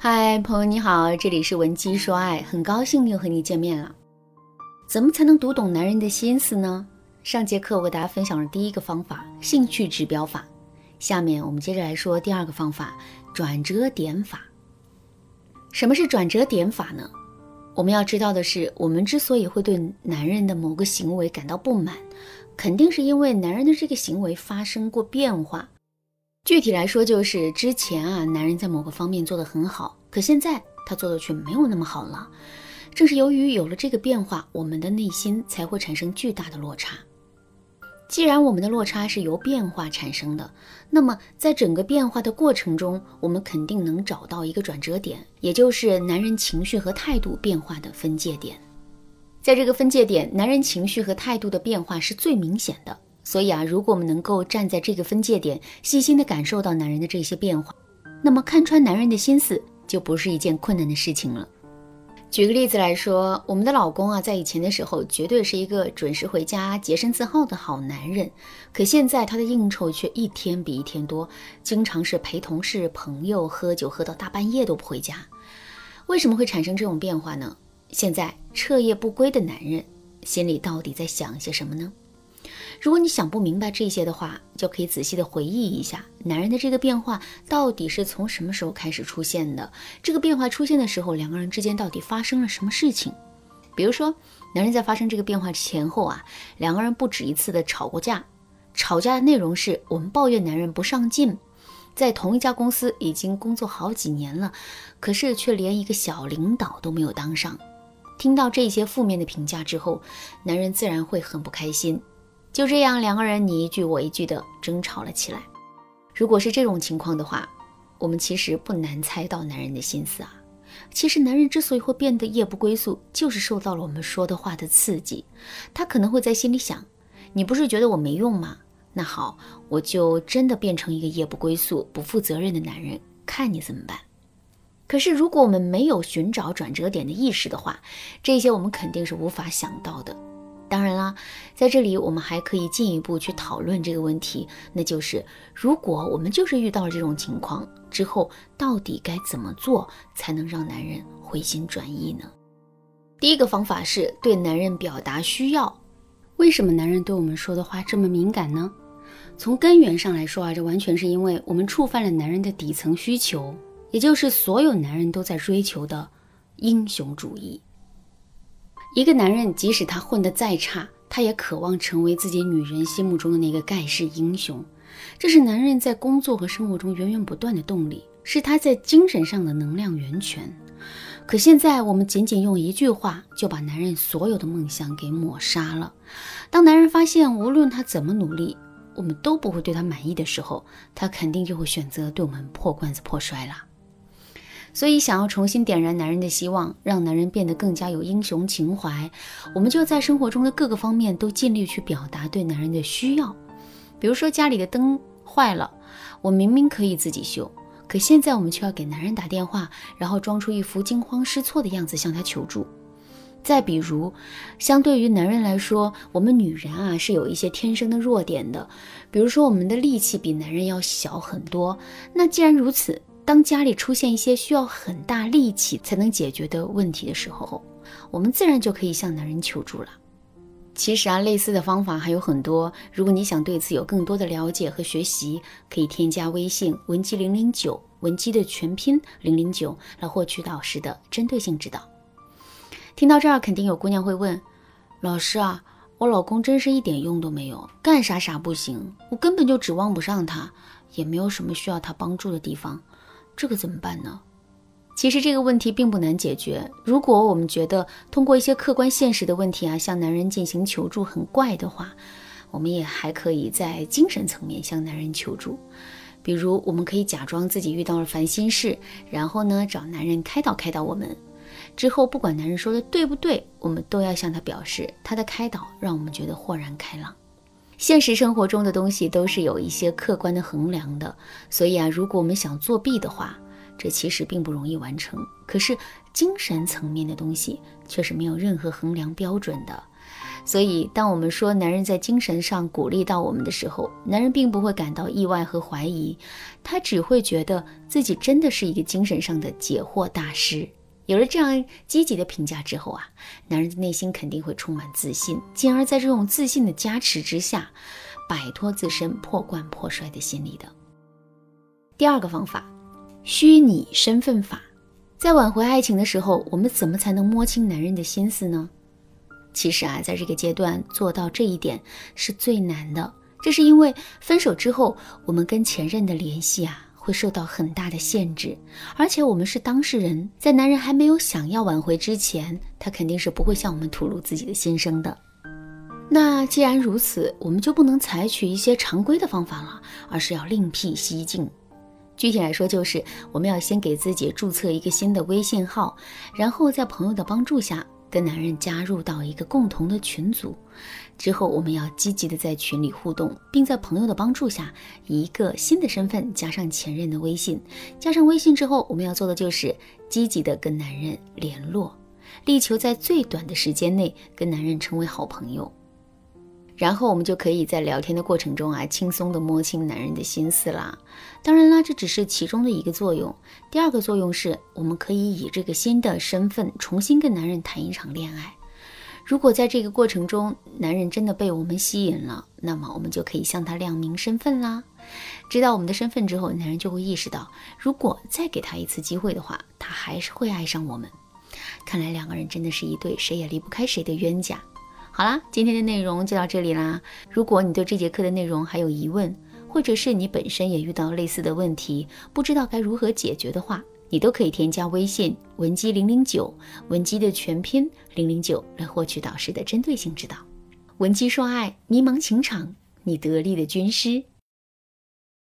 嗨，朋友你好，这里是文姬说爱，很高兴又和你见面了。怎么才能读懂男人的心思呢？上节课我给大家分享了第一个方法——兴趣指标法。下面我们接着来说第二个方法——转折点法。什么是转折点法呢？我们要知道的是，我们之所以会对男人的某个行为感到不满，肯定是因为男人的这个行为发生过变化。具体来说，就是之前啊，男人在某个方面做得很好，可现在他做的却没有那么好了。正是由于有了这个变化，我们的内心才会产生巨大的落差。既然我们的落差是由变化产生的，那么在整个变化的过程中，我们肯定能找到一个转折点，也就是男人情绪和态度变化的分界点。在这个分界点，男人情绪和态度的变化是最明显的。所以啊，如果我们能够站在这个分界点，细心的感受到男人的这些变化，那么看穿男人的心思就不是一件困难的事情了。举个例子来说，我们的老公啊，在以前的时候绝对是一个准时回家、洁身自好的好男人，可现在他的应酬却一天比一天多，经常是陪同事、朋友喝酒喝到大半夜都不回家。为什么会产生这种变化呢？现在彻夜不归的男人心里到底在想些什么呢？如果你想不明白这些的话，就可以仔细的回忆一下，男人的这个变化到底是从什么时候开始出现的？这个变化出现的时候，两个人之间到底发生了什么事情？比如说，男人在发生这个变化前后啊，两个人不止一次的吵过架，吵架的内容是我们抱怨男人不上进，在同一家公司已经工作好几年了，可是却连一个小领导都没有当上。听到这些负面的评价之后，男人自然会很不开心。就这样，两个人你一句我一句的争吵了起来。如果是这种情况的话，我们其实不难猜到男人的心思啊。其实，男人之所以会变得夜不归宿，就是受到了我们说的话的刺激。他可能会在心里想：你不是觉得我没用吗？那好，我就真的变成一个夜不归宿、不负责任的男人，看你怎么办。可是，如果我们没有寻找转折点的意识的话，这些我们肯定是无法想到的。当然啦，在这里我们还可以进一步去讨论这个问题，那就是如果我们就是遇到了这种情况之后，到底该怎么做才能让男人回心转意呢？第一个方法是对男人表达需要。为什么男人对我们说的话这么敏感呢？从根源上来说啊，这完全是因为我们触犯了男人的底层需求，也就是所有男人都在追求的英雄主义。一个男人，即使他混得再差，他也渴望成为自己女人心目中的那个盖世英雄。这是男人在工作和生活中源源不断的动力，是他在精神上的能量源泉。可现在，我们仅仅用一句话就把男人所有的梦想给抹杀了。当男人发现无论他怎么努力，我们都不会对他满意的时候，他肯定就会选择对我们破罐子破摔了。所以，想要重新点燃男人的希望，让男人变得更加有英雄情怀，我们就在生活中的各个方面都尽力去表达对男人的需要。比如说，家里的灯坏了，我明明可以自己修，可现在我们却要给男人打电话，然后装出一副惊慌失措的样子向他求助。再比如，相对于男人来说，我们女人啊是有一些天生的弱点的，比如说我们的力气比男人要小很多。那既然如此，当家里出现一些需要很大力气才能解决的问题的时候，我们自然就可以向男人求助了。其实啊，类似的方法还有很多。如果你想对此有更多的了解和学习，可以添加微信文姬零零九，文姬的全拼零零九，来获取导师的针对性指导。听到这儿，肯定有姑娘会问：老师啊，我老公真是一点用都没有，干啥啥不行，我根本就指望不上他，也没有什么需要他帮助的地方。这个怎么办呢？其实这个问题并不难解决。如果我们觉得通过一些客观现实的问题啊，向男人进行求助很怪的话，我们也还可以在精神层面向男人求助。比如，我们可以假装自己遇到了烦心事，然后呢找男人开导开导我们。之后不管男人说的对不对，我们都要向他表示他的开导让我们觉得豁然开朗。现实生活中的东西都是有一些客观的衡量的，所以啊，如果我们想作弊的话，这其实并不容易完成。可是精神层面的东西却是没有任何衡量标准的，所以，当我们说男人在精神上鼓励到我们的时候，男人并不会感到意外和怀疑，他只会觉得自己真的是一个精神上的解惑大师。有了这样积极的评价之后啊，男人的内心肯定会充满自信，进而在这种自信的加持之下，摆脱自身破罐破摔的心理的。第二个方法，虚拟身份法，在挽回爱情的时候，我们怎么才能摸清男人的心思呢？其实啊，在这个阶段做到这一点是最难的。这是因为分手之后，我们跟前任的联系啊会受到很大的限制，而且我们是当事人，在男人还没有想要挽回之前，他肯定是不会向我们吐露自己的心声的。那既然如此，我们就不能采取一些常规的方法了，而是要另辟蹊径。具体来说，就是我们要先给自己注册一个新的微信号，然后在朋友的帮助下。跟男人加入到一个共同的群组之后，我们要积极的在群里互动，并在朋友的帮助下，以一个新的身份加上前任的微信。加上微信之后，我们要做的就是积极的跟男人联络，力求在最短的时间内跟男人成为好朋友。然后我们就可以在聊天的过程中啊，轻松的摸清男人的心思啦。当然啦，这只是其中的一个作用。第二个作用是，我们可以以这个新的身份重新跟男人谈一场恋爱。如果在这个过程中，男人真的被我们吸引了，那么我们就可以向他亮明身份啦。知道我们的身份之后，男人就会意识到，如果再给他一次机会的话，他还是会爱上我们。看来两个人真的是一对谁也离不开谁的冤家。好啦，今天的内容就到这里啦。如果你对这节课的内容还有疑问，或者是你本身也遇到类似的问题，不知道该如何解决的话，你都可以添加微信文姬零零九，文姬的全拼零零九来获取导师的针对性指导。文姬说爱，迷茫情场，你得力的军师。